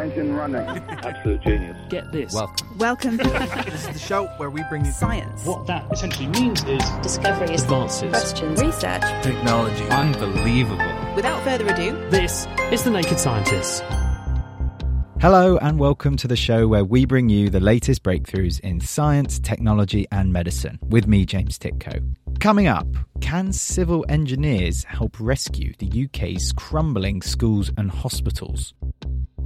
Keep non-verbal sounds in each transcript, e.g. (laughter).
Engine running. (laughs) Absolute genius. Get this. Welcome. Welcome. This is the show where we bring you Science. What that essentially means is Discoveries, advances. Questions. Research. technology. Unbelievable. Without further ado, This is The Naked Scientists. Hello, and welcome to the show where we bring you the latest breakthroughs in science, technology, and medicine with me, James Tytko. Coming up, can civil engineers help rescue the UK's crumbling schools and hospitals?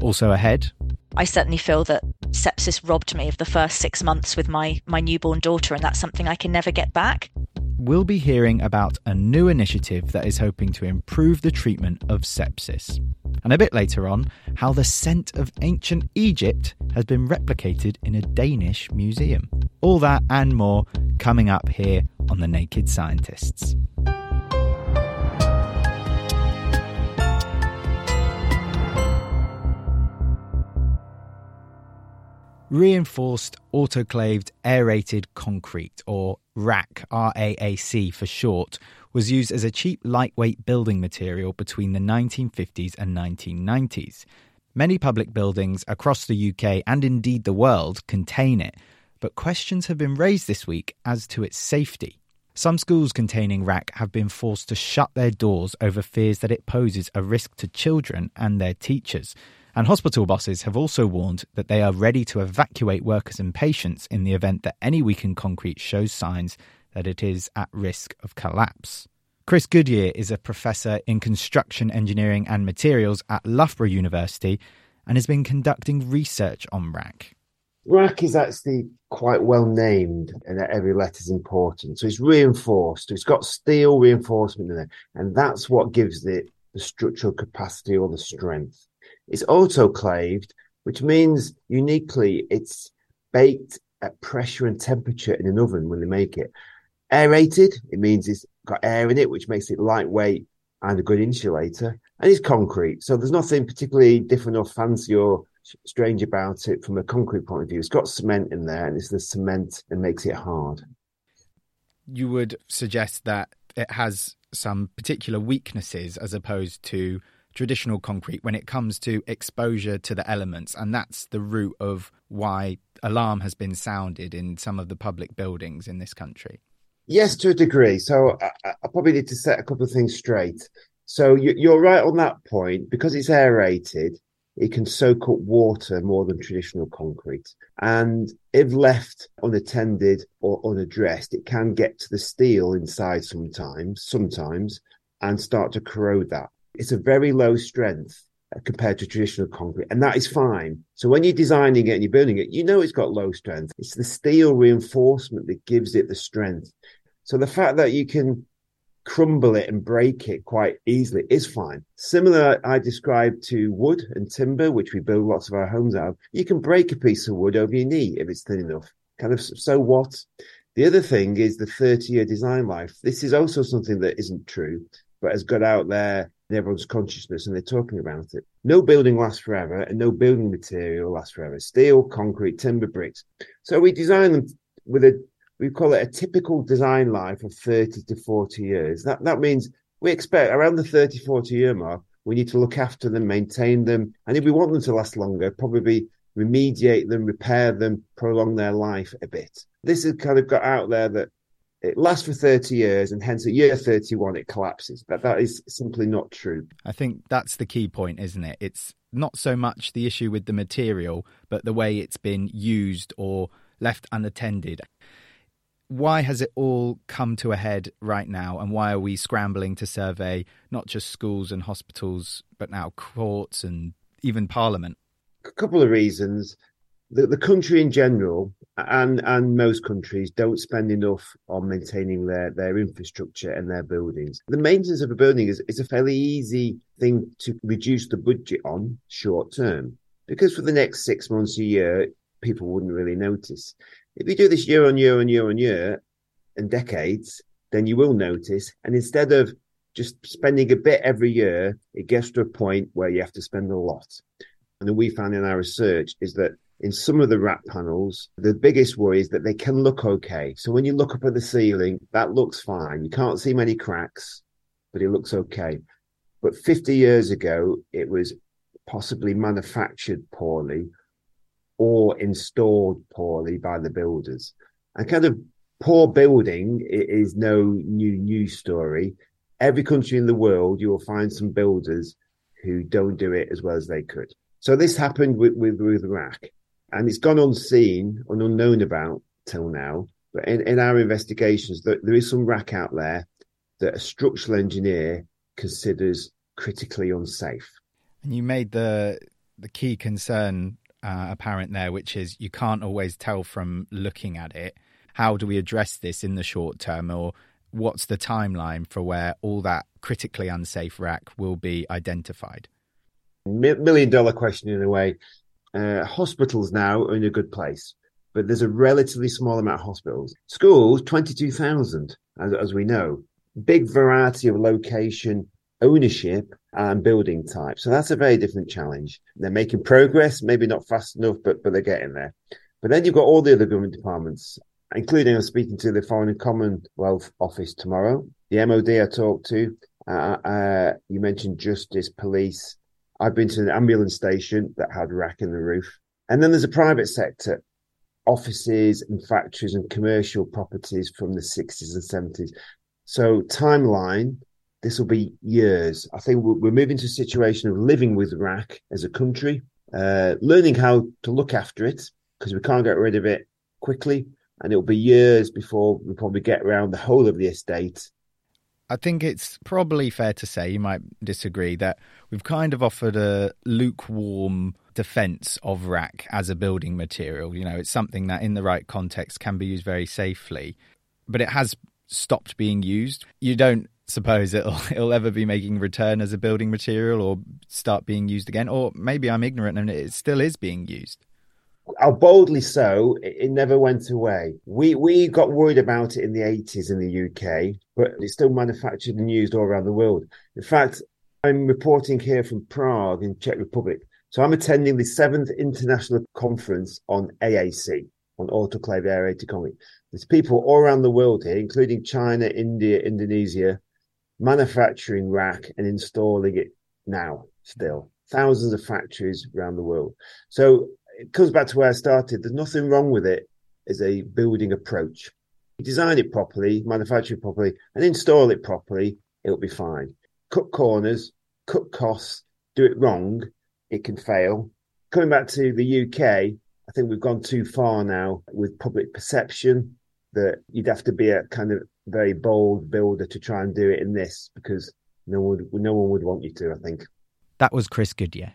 Also ahead, I certainly feel that sepsis robbed me of the first six months with my, my newborn daughter, and that's something I can never get back. we'll be hearing about a new initiative that is hoping to improve the treatment of sepsis. And a bit later on, how the scent of ancient Egypt has been replicated in a Danish museum. All that and more coming up here on The Naked Scientists. Reinforced autoclaved aerated concrete, or RAC, RAAC for short, was used as a cheap lightweight building material between the 1950s and 1990s. Many public buildings across the UK and indeed the world contain it, but questions have been raised this week as to its safety. Some schools containing RAAC have been forced to shut their doors over fears that it poses a risk to children and their teachers. And hospital bosses have also warned that they are ready to evacuate workers and patients in the event that any weakened concrete shows signs that it is at risk of collapse. Chris Goodier is a professor in construction engineering and materials at Loughborough University and has been conducting research on RAAC. RAAC is actually quite well named and every letter is important. So it's reinforced. It's got steel reinforcement in it. And that's what gives it the structural capacity or the strength. It's autoclaved, which means uniquely it's baked at pressure and temperature in an oven when they make it. Aerated, it means it's got air in it, which makes it lightweight and a good insulator. And it's concrete. So there's nothing particularly different or fancy or strange about it from a concrete point of view. It's got cement in there, and it's the cement that makes it hard. You would suggest that it has some particular weaknesses as opposed to traditional concrete when it comes to exposure to the elements, and that's the root of why alarm has been sounded in some of the public buildings in this country. Yes, to a degree. So I, I probably need to set a couple of things straight. So you, you're right on that point because it's aerated. It can soak up water more than traditional concrete. And if left unattended or unaddressed, it can get to the steel inside sometimes, sometimes, and start to corrode that. It's a very low strength uh, compared to traditional concrete, and that is fine. So when you're designing it and you're building it, you know it's got low strength. It's the steel reinforcement that gives it the strength. So the fact that you can crumble it and break it quite easily is fine. Similar, I described to wood and timber, which we build lots of our homes out of. You can break a piece of wood over your knee if it's thin enough. Kind of, so what? The other thing is the 30 year design life. This is also something that isn't true, but has got out there everyone's consciousness and they're talking about it. No building lasts forever and no building material lasts forever. Steel, concrete, timber, bricks. So we design them with a we call it a typical design life of 30 to 40 years. That that means we expect around the 30, 40 year mark, we need to look after them, maintain them, and if we want them to last longer, probably remediate them, repair them, prolong their life a bit. This has kind of got out there that it lasts for 30 years and hence at year 31 it collapses. but that is simply not true. I think that's the key point, isn't it? It's not so much the issue with the material, but the way it's been used or left unattended why has it all come to a head right now and why are we scrambling to survey not just schools and hospitals but now courts and even parliament a couple of reasons the, the country in general and and most countries don't spend enough on maintaining their their infrastructure and their buildings. The maintenance of a building is, is a fairly easy thing to reduce the budget on short term because for the next six months a year, people wouldn't really notice. If you do this year on year on year on year and decades, then you will notice. And instead of just spending a bit every year, it gets to a point where you have to spend a lot. And we found in our research is that in some of the RAAC panels, the biggest worry is that they can look okay. So when you look up at the ceiling, that looks fine. You can't see many cracks, but it looks okay. But 50 years ago, it was possibly manufactured poorly or installed poorly by the builders. And kind of poor building is no new news story. Every country in the world, you will find some builders who don't do it as well as they could. So this happened with, with, with RAAC and it's gone unseen and unknown about till now. But in, in our investigations, there, there is some RAAC out there that a structural engineer considers critically unsafe. And you made the the key concern uh, apparent there, which is you can't always tell from looking at it. How do we address this in the short term, or what's the timeline for where all that critically unsafe RAAC will be identified? million dollar question in a way. Uh, hospitals now are in a good place, but there's a relatively small amount of hospitals. Schools, 22,000, as, as we know. Big variety of location, ownership, and building type. So that's a very different challenge. They're making progress, maybe not fast enough, but, but they're getting there. But then you've got all the other government departments, including I'm speaking to the Foreign and Commonwealth Office tomorrow, the MOD I talked to. Uh, uh, you mentioned justice, police, I've been to an ambulance station that had RAAC in the roof. And then there's a private sector, offices and factories and commercial properties from the 60s and 70s. So, timeline, this will be years. I think we're moving to a situation of living with RAAC as a country, uh, learning how to look after it because we can't get rid of it quickly. And it'll be years before we probably get around the whole of the estate I think it's probably fair to say, you might disagree, that we've kind of offered a lukewarm defense of RAAC as a building material. You know, it's something that in the right context can be used very safely, but it has stopped being used. You don't suppose it'll (laughs) it'll ever be making return as a building material or start being used again or maybe I'm ignorant and it still is being used how boldly so, it, never went away. We we got worried about it in the 80s in the UK, but it's still manufactured and used all around the world. In fact, I'm reporting here from Prague in Czech Republic. So I'm attending the seventh international conference on AAC, on autoclave aerated concrete. There's people all around the world here, including China, India, Indonesia, manufacturing RAAC and installing it now still. Thousands of factories around the world. So it comes back to where I started. There's nothing wrong with it as a building approach. You design it properly, manufacture it properly, and install it properly, it'll be fine. Cut corners, cut costs, do it wrong, it can fail. Coming back to the UK, I think we've gone too far now with public perception that you'd have to be a kind of very bold builder to try and do it in this because no one would, no one would want you to, I think. That was Chris Goodier.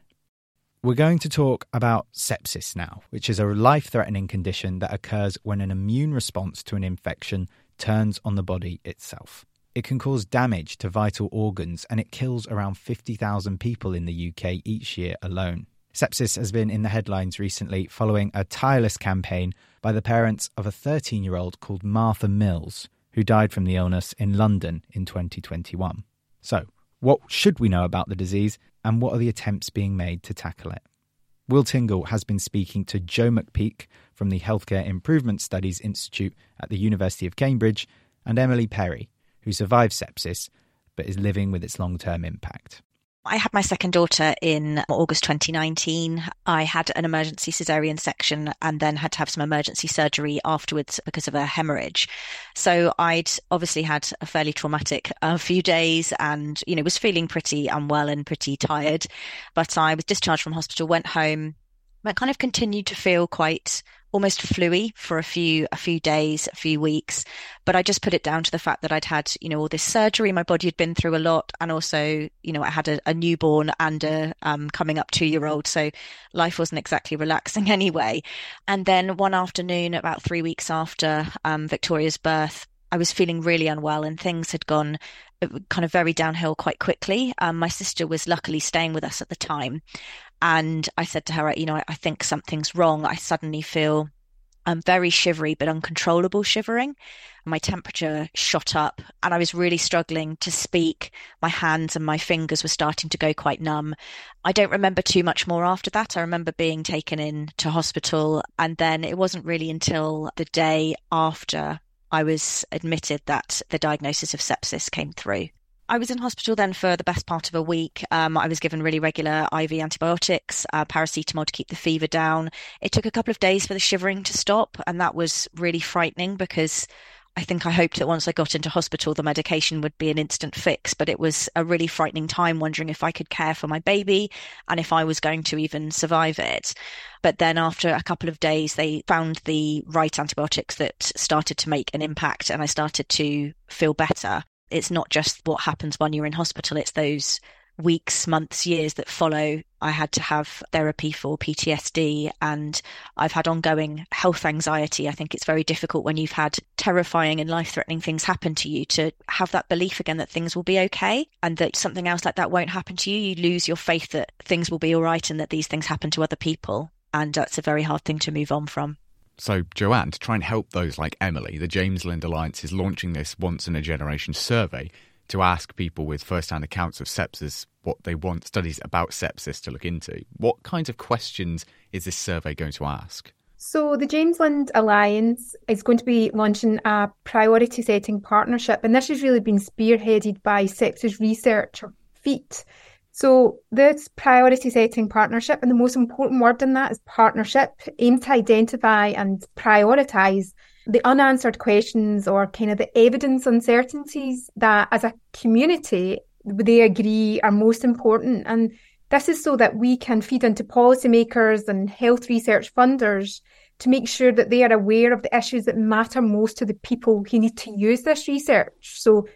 We're going to talk about sepsis now, which is a life threatening condition that occurs when an immune response to an infection turns on the body itself. It can cause damage to vital organs and it kills around 50,000 people in the UK each year alone. Sepsis has been in the headlines recently following a tireless campaign by the parents of a 13 year old called Martha Mills, who died from the illness in London in 2021. So, what should we know about the disease and what are the attempts being made to tackle it? Will Tingle has been speaking to Jo McPeake from the Healthcare Improvement Studies Institute at the University of Cambridge and Emily Perry, who survived sepsis but is living with its long term impact. I had my second daughter in August 2019. I had an emergency cesarean section and then had to have some emergency surgery afterwards because of a hemorrhage. So I'd obviously had a fairly traumatic uh, few days and, you know, was feeling pretty unwell and pretty tired. But I was discharged from hospital, went home, I kind of continued to feel quite almost fluey for a few a few days, a few weeks. But I just put it down to the fact that I'd had, you know, all this surgery. My body had been through a lot, and also, you know, I had a, a newborn and a um, coming up two year old, so life wasn't exactly relaxing (laughs) anyway. And then one afternoon, about three weeks after um, Victoria's birth, I was feeling really unwell, and things had gone uh, kind of very downhill quite quickly. Um, my sister was luckily staying with us at the time, and I said to her, you know, I, I think something's wrong. I suddenly feel um, very shivery, but uncontrollable shivering. My temperature shot up and I was really struggling to speak. My hands and my fingers were starting to go quite numb. I don't remember too much more after that. I remember being taken in to hospital. And then it wasn't really until the day after I was admitted that the diagnosis of sepsis came through. I was in hospital then for the best part of a week. Um, I was given really regular IV antibiotics, uh, paracetamol to keep the fever down. It took a couple of days for the shivering to stop, and that was really frightening because I think I hoped that once I got into hospital, the medication would be an instant fix. But it was a really frightening time, wondering if I could care for my baby and if I was going to even survive it. But then after a couple of days, they found the right antibiotics that started to make an impact, and I started to feel better it's not just what happens when you're in hospital, it's those weeks, months, years that follow. I had to have therapy for PTSD and I've had ongoing health anxiety. I think it's very difficult when you've had terrifying and life threatening things happen to you to have that belief again that things will be okay and that something else like that won't happen to you. You lose your faith that things will be all right and that these things happen to other people. And that's a very hard thing to move on from. So, Joanne, to try and help those like Emily, the James Lind Alliance is launching this once in a generation survey to ask people with first hand accounts of sepsis what they want studies about sepsis to look into. What kinds of questions is this survey going to ask? So, the James Lind Alliance is going to be launching a priority setting partnership, and this has really been spearheaded by sepsis researcher FEAT. So this priority setting partnership, and the most important word in that is partnership, aim to identify and prioritise the unanswered questions or kind of the evidence uncertainties that as a community they agree are most important. And this is so that we can feed into policymakers and health research funders to make sure that they are aware of the issues that matter most to the people who need to use this research. So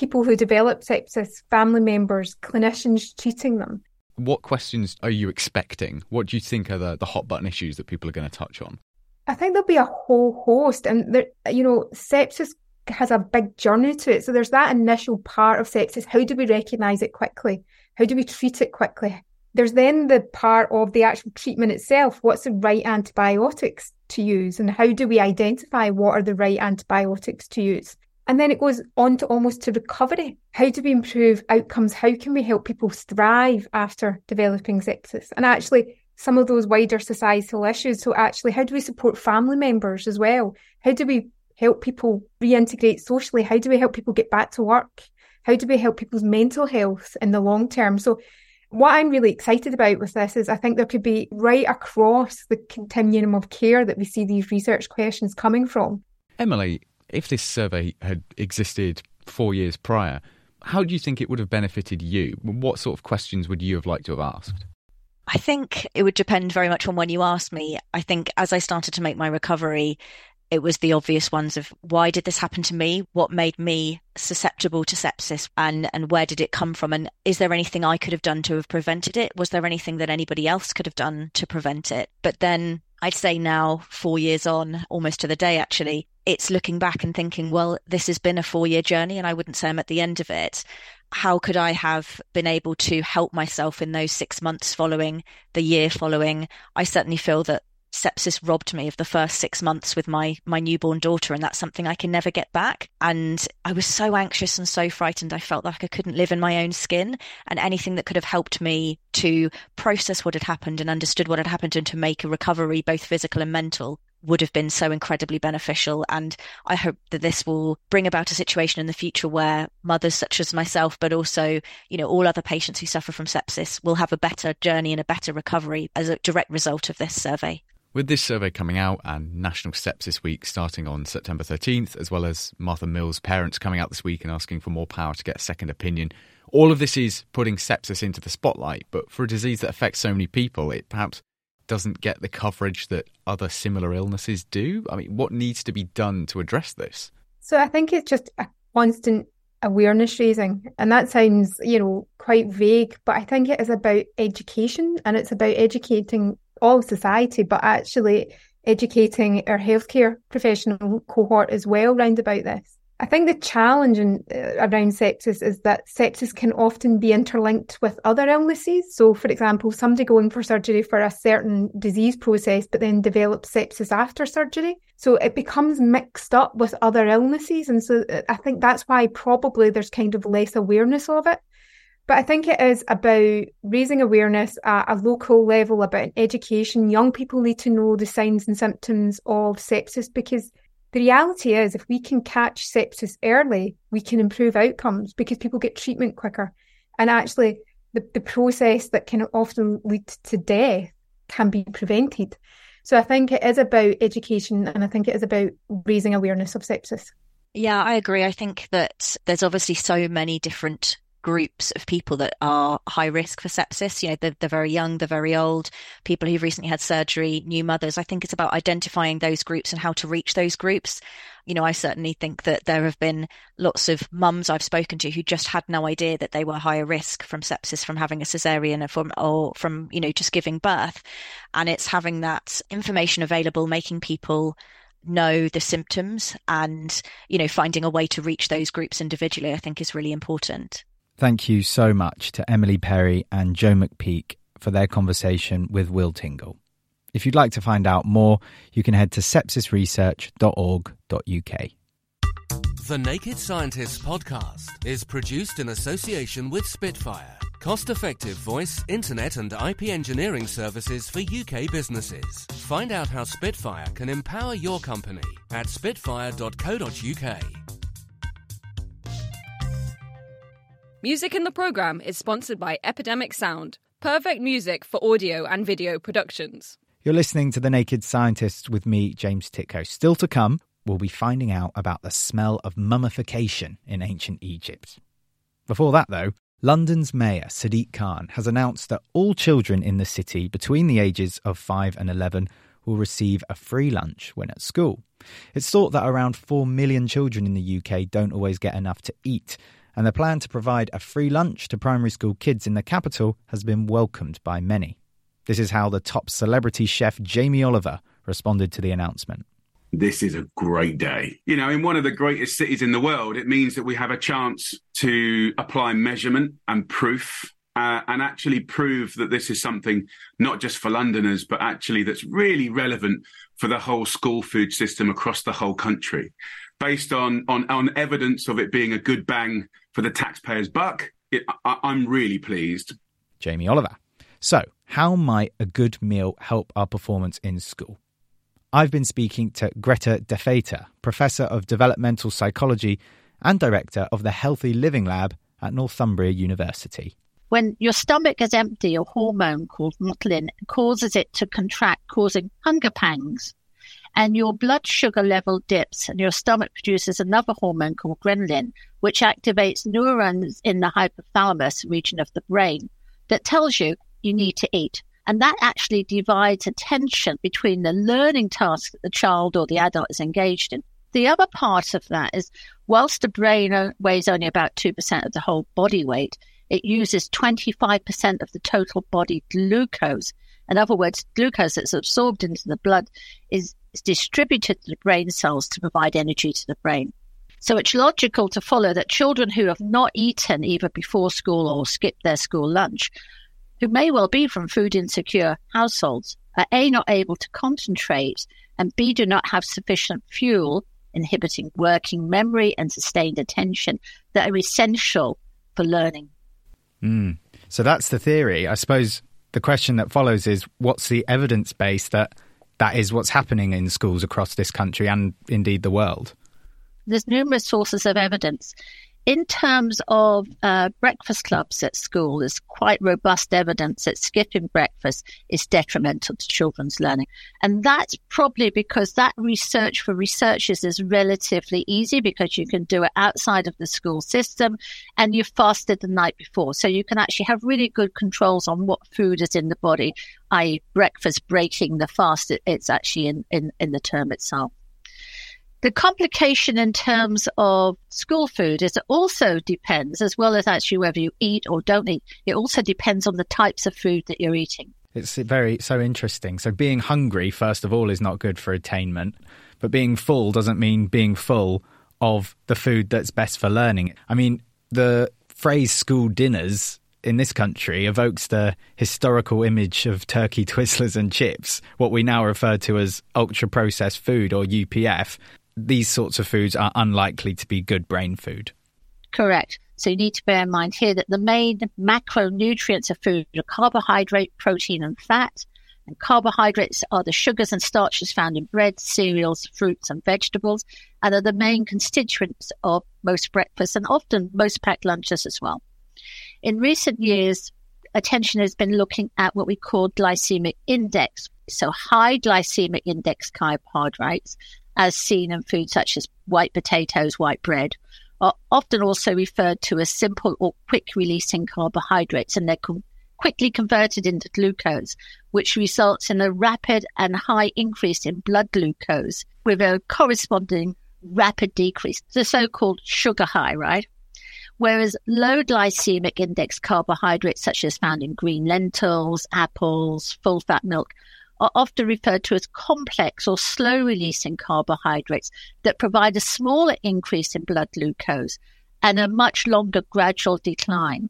people who develop sepsis, family members, clinicians treating them. What questions are you expecting? What do you think are the, the hot button issues that people are going to touch on? I think there'll be a whole host, and there, you know, sepsis has a big journey to it. So there's that initial part of sepsis. How do we recognise it quickly? How do we treat it quickly? There's then the part of the actual treatment itself. What's the right antibiotics to use, and how do we identify what are the right antibiotics to use? And then it goes on to almost to recovery. How do we improve outcomes? How can we help people thrive after developing sepsis? And actually, some of those wider societal issues. So, actually, how do we support family members as well? How do we help people reintegrate socially? How do we help people get back to work? How do we help people's mental health in the long term? So, what I'm really excited about with this is I think there could be right across the continuum of care that we see these research questions coming from. Emily, if this survey had existed four years prior, how do you think it would have benefited you? What sort of questions would you have liked to have asked? I think it would depend very much on when you asked me. I think as I started to make my recovery, it was the obvious ones of why did this happen to me? What made me susceptible to sepsis and, and where did it come from? And is there anything I could have done to have prevented it? Was there anything that anybody else could have done to prevent it? But then I'd say now, four years on, almost to the day actually, it's looking back and thinking, well, this has been a four year journey and I wouldn't say I'm at the end of it. How could I have been able to help myself in those six months following the year following? I certainly feel that sepsis robbed me of the first six months with my my newborn daughter and that's something i can never get back and i was so anxious and so frightened i felt like i couldn't live in my own skin and anything that could have helped me to process what had happened and understood what had happened and to make a recovery both physical and mental would have been so incredibly beneficial. And I hope that this will bring about a situation in the future where mothers such as myself, but also, you know, all other patients who suffer from sepsis will have a better journey and a better recovery as a direct result of this survey. With this survey coming out and National Sepsis Week starting on September 13th, as well as Martha Mills' parents coming out this week and asking for more power to get a second opinion, all of this is putting sepsis into the spotlight. But for a disease that affects so many people, it perhaps doesn't get the coverage that other similar illnesses do? I mean, what needs to be done to address this? So I think it's just a constant awareness raising. And that sounds, you know, quite vague, but I think it is about education and it's about educating all society, but actually educating our healthcare professional cohort as well round about this. I think the challenge in, uh, around sepsis is that sepsis can often be interlinked with other illnesses. So, for example, somebody going for surgery for a certain disease process, but then develops sepsis after surgery. So it becomes mixed up with other illnesses. And so uh, I think that's why probably there's kind of less awareness of it. But I think it is about raising awareness at a local level about education. Young people need to know the signs and symptoms of sepsis because the reality is, if we can catch sepsis early, we can improve outcomes because people get treatment quicker. And actually, the, the process that can often lead to death can be prevented. So I think it is about education and I think it is about raising awareness of sepsis. Yeah, I agree. I think that there's obviously so many different groups of people that are high risk for sepsis. You know, they're, very young, they're very old, people who've recently had surgery, new mothers. I think it's about identifying those groups and how to reach those groups. You know, I certainly think that there have been lots of mums I've spoken to who just had no idea that they were higher risk from sepsis from having a cesarean or from, or from, you know, just giving birth. And it's having that information available, making people know the symptoms and, you know, finding a way to reach those groups individually, I think is really important. Thank you so much to Emily Perry and Jo McPeake for their conversation with Will Tingle. If you'd like to find out more, you can head to sepsisresearch.org.uk. The Naked Scientists podcast is produced in association with Spitfire, cost effective voice, internet, and IP engineering services for UK businesses. Find out how Spitfire can empower your company at spitfire.co.uk. Music in the program is sponsored by Epidemic Sound, perfect music for audio and video productions. You're listening to The Naked Scientists with me, James Tytko. Still to come, we'll be finding out about the smell of mummification in ancient Egypt. Before that, though, London's Mayor Sadiq Khan has announced that all children in the city between the ages of 5 and 11 will receive a free lunch when at school. It's thought that around 4 million children in the UK don't always get enough to eat, and the plan to provide a free lunch to primary school kids in the capital has been welcomed by many. This is how the top celebrity chef Jamie Oliver responded to the announcement. This is a great day. You know, in one of the greatest cities in the world, it means that we have a chance to apply measurement and proof uh, and actually prove that this is something not just for Londoners, but actually that's really relevant for the whole school food system across the whole country based on on on evidence of it being a good bang for the taxpayer's buck. It, I, I'm really pleased. Jamie Oliver. So, how might a good meal help our performance in school? I've been speaking to Greta De Professor of Developmental Psychology and Director of the Healthy Living Lab at Northumbria University. When your stomach is empty, a hormone called ghrelin causes it to contract, causing hunger pangs and your blood sugar level dips and your stomach produces another hormone called ghrelin, which activates neurons in the hypothalamus region of the brain that tells you you need to eat. And that actually divides attention between the learning task that the child or the adult is engaged in. The other part of that is whilst the brain weighs only about 2% of the whole body weight, it uses 25% of the total body glucose. In other words, glucose that's absorbed into the blood is is distributed to the brain cells to provide energy to the brain. So it's logical to follow that children who have not eaten either before school or skipped their school lunch, who may well be from food insecure households, are A, not able to concentrate, and B, do not have sufficient fuel, inhibiting working memory and sustained attention that are essential for learning. Mm. So that's the theory. I suppose the question that follows is what's the evidence base that that is what's happening in schools across this country and indeed the world? There's numerous sources of evidence. In terms of uh, breakfast clubs at school, there's quite robust evidence that skipping breakfast is detrimental to children's learning. And that's probably because that research for researchers is relatively easy because you can do it outside of the school system and you've fasted the night before. So you can actually have really good controls on what food is in the body, i.e., breakfast breaking the fast. It's actually in, in, in the term itself. The complication in terms of school food is it also depends, as well as actually whether you eat or don't eat, it also depends on the types of food that you're eating. It's very so interesting. So being hungry, first of all, is not good for attainment, but being full doesn't mean being full of the food that's best for learning. I mean, the phrase school dinners in this country evokes the historical image of turkey (laughs) twizzlers and chips, what we now refer to as ultra processed food or UPF, these sorts of foods are unlikely to be good brain food. Correct. So you need to bear in mind here that the main macronutrients of food are carbohydrate, protein, and fat. And carbohydrates are the sugars and starches found in bread, cereals, fruits, and vegetables, and are the main constituents of most breakfasts and often most packed lunches as well. In recent years, attention has been looking at what we call glycemic index. So high glycemic index carbohydrates as seen in foods such as white potatoes, white bread, are often also referred to as simple or quick releasing carbohydrates, and they're com- quickly converted into glucose, which results in a rapid and high increase in blood glucose with a corresponding rapid decrease, the so called sugar high, right? Whereas low glycemic index carbohydrates, such as found in green lentils, apples, full fat milk, are often referred to as complex or slow releasing carbohydrates that provide a smaller increase in blood glucose and a much longer gradual decline.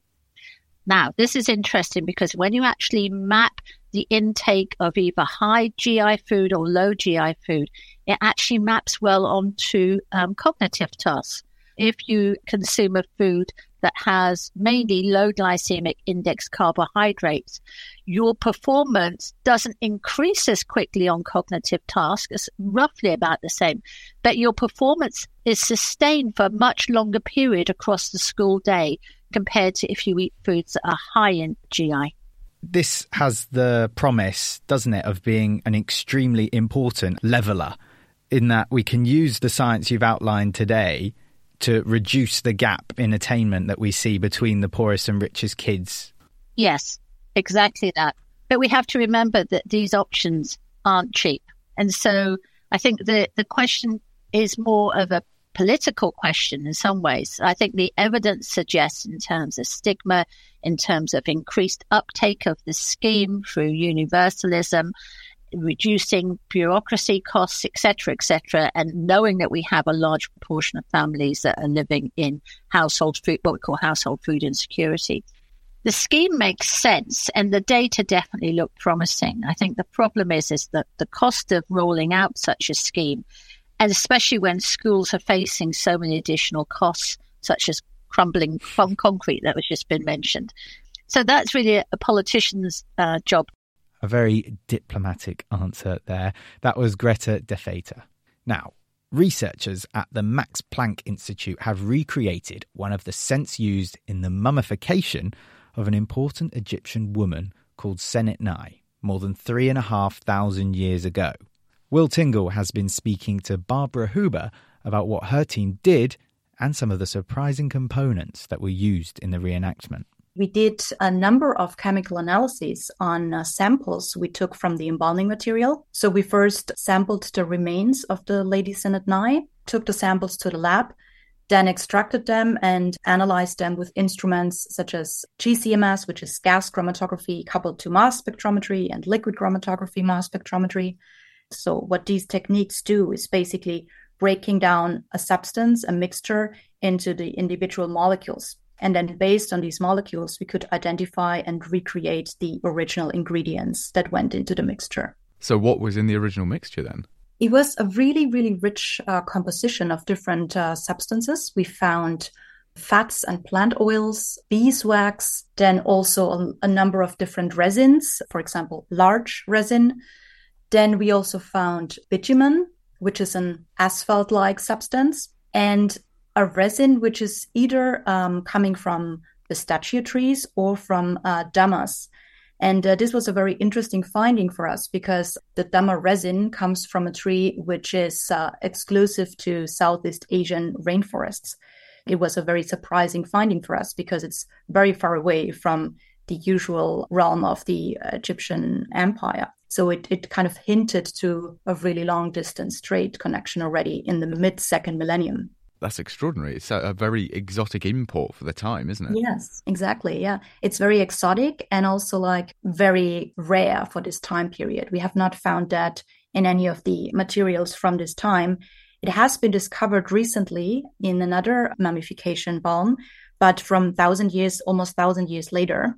Now, this is interesting because when you actually map the intake of either high GI food or low GI food, it actually maps well onto um, cognitive tasks. If you consume a food that has mainly low glycemic index carbohydrates, your performance doesn't increase as quickly on cognitive tasks, roughly about the same, but your performance is sustained for a much longer period across the school day compared to if you eat foods that are high in GI. This has the promise, doesn't it, of being an extremely important leveler in that we can use the science you've outlined today to reduce the gap in attainment that we see between the poorest and richest kids. Yes, exactly that. But we have to remember that these options aren't cheap. And so I think the, the question is more of a political question in some ways. I think the evidence suggests, in terms of stigma, in terms of increased uptake of the scheme through universalism, reducing bureaucracy costs, etc., etc., and knowing that we have a large proportion of families that are living in household food, what we call household food insecurity. The scheme makes sense, and the data definitely look promising. I think the problem is is that the cost of rolling out such a scheme, and especially when schools are facing so many additional costs, such as crumbling concrete that was just been mentioned. So that's really a, a politician's uh, job a very diplomatic answer there. That was Greta Defeyter. Now, researchers at the Max Planck Institute have recreated one of the scents used in the mummification of an important Egyptian woman called Senetnay more than three and a half thousand years ago. Will Tingle has been speaking to Barbara Huber about what her team did and some of the surprising components that were used in the reenactment we did a number of chemical analyses on uh, samples we took from the embalming material. So we first sampled the remains of the Lady Senetnay, took the samples to the lab, then extracted them and analyzed them with instruments such as GCMS, which is gas chromatography coupled to mass spectrometry and liquid chromatography mass spectrometry. So what these techniques do is basically breaking down a substance, a mixture into the individual molecules and then based on these molecules, we could identify and recreate the original ingredients that went into the mixture. So, what was in the original mixture then? It was a really, really rich uh, composition of different uh, substances. We found fats and plant oils, beeswax, then also a, a number of different resins, for example, larch resin. Then we also found bitumen, which is an asphalt like substance, and a resin which is either um, coming from pistachio trees or from uh, damas. And uh, this was a very interesting finding for us because the dammar resin comes from a tree which is uh, exclusive to Southeast Asian rainforests. It was a very surprising finding for us because it's very far away from the usual realm of the Egyptian empire. So it, it kind of hinted to a really long distance trade connection already in the mid second millennium that's extraordinary. It's a, a, very exotic import for the time, isn't it? Yes, exactly. Yeah. It's very exotic and also like very rare for this time period. We have not found that in any of the materials from this time. It has been discovered recently in another mummification balm, but from thousand years, almost thousand years later.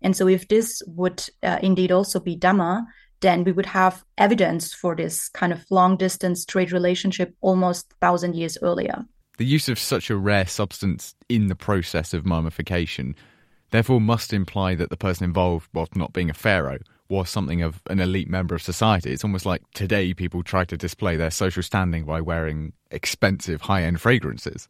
And so if this would uh, indeed also be Dammar, then we would have evidence for this kind of long distance trade relationship almost thousand years earlier. The use of such a rare substance in the process of mummification therefore must imply that the person involved, whilst not being a pharaoh, was something of an elite member of society. It's almost like today people try to display their social standing by wearing expensive high-end fragrances.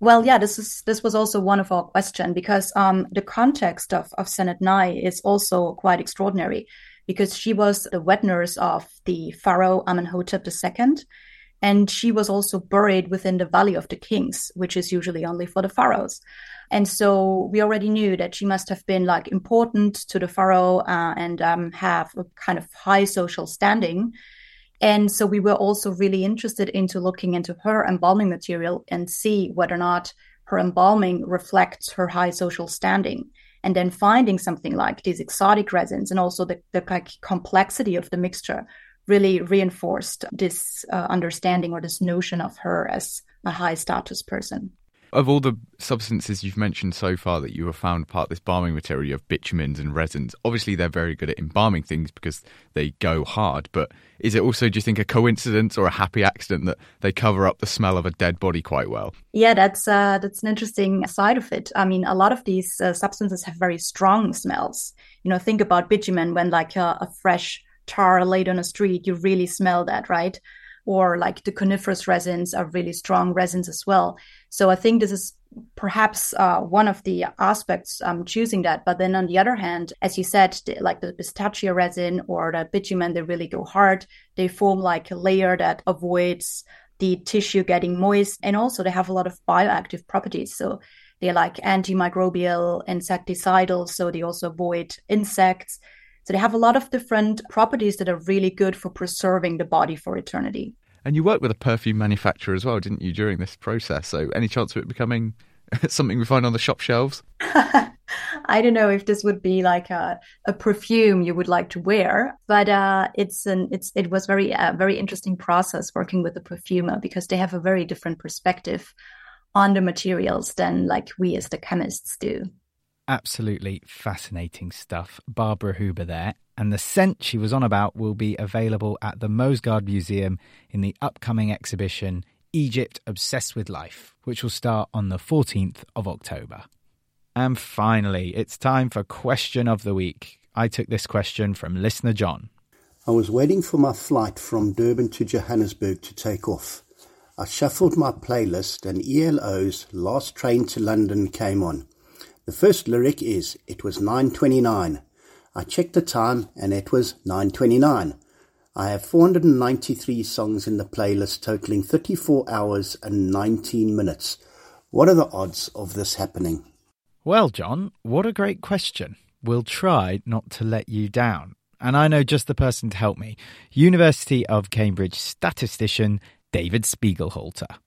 Well, yeah, this is this was also one of our question because um, the context of of Senet is also quite extraordinary because she was the wet nurse of the pharaoh Amenhotep II, and she was also buried within the Valley of the Kings, which is usually only for the pharaohs. And so we already knew that she must have been like important to the pharaoh uh, and um, have a kind of high social standing. And so we were also really interested into looking into her embalming material and see whether or not her embalming reflects her high social standing. And then finding something like these exotic resins and also the, the complexity of the mixture really reinforced this uh, understanding or this notion of her as a high status person. Of all the substances you've mentioned so far that you have found part of this balming material, you have bitumens and resins. Obviously, they're very good at embalming things because they go hard. But is it also, do you think, a coincidence or a happy accident that they cover up the smell of a dead body quite well? Yeah, that's uh, that's an interesting side of it. I mean, a lot of these uh, substances have very strong smells. You know, think about bitumen when like a, a fresh tar laid on a street, you really smell that, right? Or like the coniferous resins are really strong resins as well. So I think this is perhaps uh, one of the aspects I'm choosing that. But then on the other hand, as you said, the, like the pistachio resin or the bitumen, they really go hard. They form like a layer that avoids the tissue getting moist. And also they have a lot of bioactive properties. So they're like antimicrobial, insecticidal. So they also avoid insects. So they have a lot of different properties that are really good for preserving the body for eternity. And you worked with a perfume manufacturer as well, didn't you, during this process? So any chance of it becoming (laughs) something we find on the shop shelves? (laughs) I don't know if this would be like a, a perfume you would like to wear, but uh, it's an it's it was very uh, very interesting process working with the perfumer because they have a very different perspective on the materials than like we as the chemists do. Absolutely fascinating stuff. Barbara Huber there. And the scent she was on about will be available at the Moesgaard Museum in the upcoming exhibition Egypt Obsessed with Life, which will start on the 14th of October. And finally, it's time for Question of the Week. I took this question from listener John. I was waiting for my flight from Durban to Johannesburg to take off. I shuffled my playlist and ELO's Last Train to London came on. The first lyric is, It was 9.29. I checked the time and it was 9.29. I have 493 songs in the playlist totaling 34 hours and 19 minutes. What are the odds of this happening? Well, John, what a great question. We'll try not to let you down. And I know just the person to help me University of Cambridge statistician David Spiegelhalter.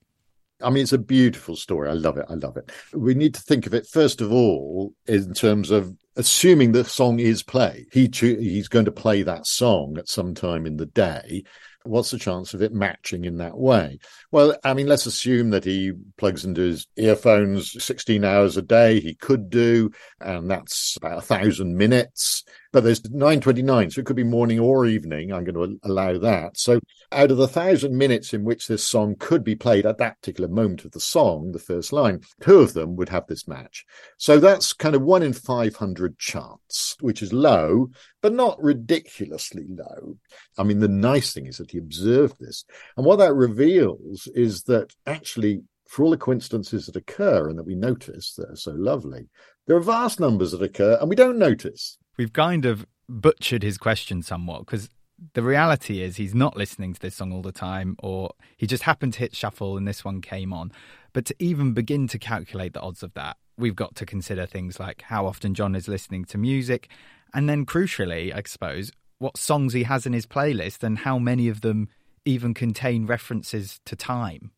I mean, it's a beautiful story. I love it. I love it. We need to think of it, first of all, in terms of assuming the song is played. He cho- he's going to play that song at some time in the day. What's the chance of it matching in that way? Well, I mean, let's assume that he plugs into his earphones 16 hours a day. He could do, and that's about a thousand minutes but there's 929, so it could be morning or evening. I'm going to allow that. So out of the thousand minutes in which this song could be played at that particular moment of the song, the first line, two of them would have this match. So that's kind of one in 500 chance, which is low, but not ridiculously low. I mean, the nice thing is that he observed this. And what that reveals is that actually for all the coincidences that occur and that we notice that are so lovely, there are vast numbers that occur and we don't notice. We've kind of butchered his question somewhat because the reality is he's not listening to this song all the time, or he just happened to hit shuffle and this one came on. But to even begin to calculate the odds of that, we've got to consider things like how often John is listening to music, and then crucially, I suppose, what songs he has in his playlist and how many of them even contain references to time.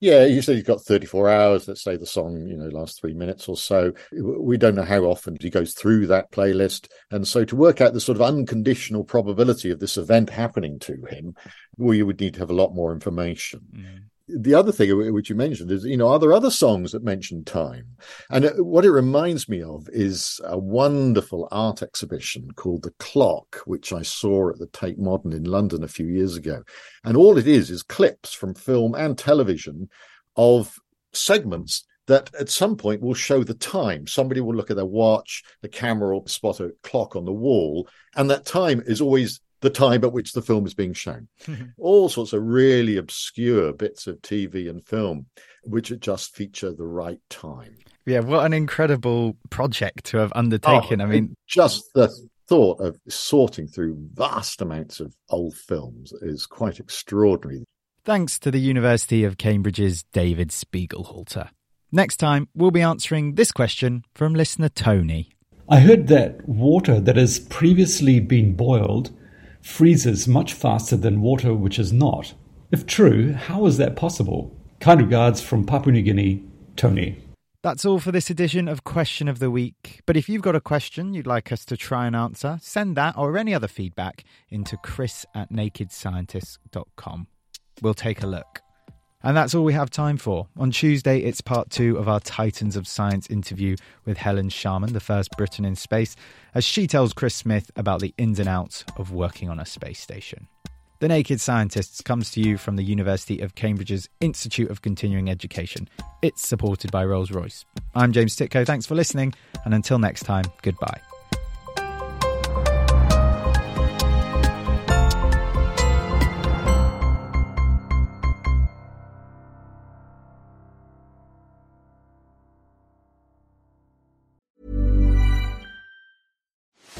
Yeah, you say you've got 34 hours. Let's say the song, you know, lasts three minutes or so. We don't know how often he goes through that playlist. And so to work out the sort of unconditional probability of this event happening to him, we would need to have a lot more information. Mm the other thing which you mentioned is, you know, are there other songs that mention time? And uh, what it reminds me of is a wonderful art exhibition called The Clock, which I saw at the Tate Modern in London a few years ago. And all it is is clips from film and television of segments that at some point will show the time. Somebody will look at their watch, the camera will spot a clock on the wall, and that time is always the time at which the film is being shown. (laughs) All sorts of really obscure bits of TV and film, which just feature the right time. Yeah, what an incredible project to have undertaken. Oh, I mean, just the thought of sorting through vast amounts of old films is quite extraordinary. Thanks to the University of Cambridge's David Spiegelhalter. Next time, we'll be answering this question from listener Tony. I heard that water that has previously been boiled freezes much faster than water which is not. If true, how is that possible? Kind regards from Papua New Guinea, Tony. That's all for this edition of Question of the Week. But if you've got a question you'd like us to try and answer, send that or any other feedback into chris at nakedscientists.com. We'll take a look. And that's all we have time for. On Tuesday, it's part two of our Titans of Science interview with Helen Sharman, the first Briton in space, as she tells Chris Smith about the ins and outs of working on a space station. The Naked Scientists comes to you from the University of Cambridge's Institute of Continuing Education. It's supported by Rolls Royce. I'm James Tytko. Thanks for listening, and until next time, goodbye.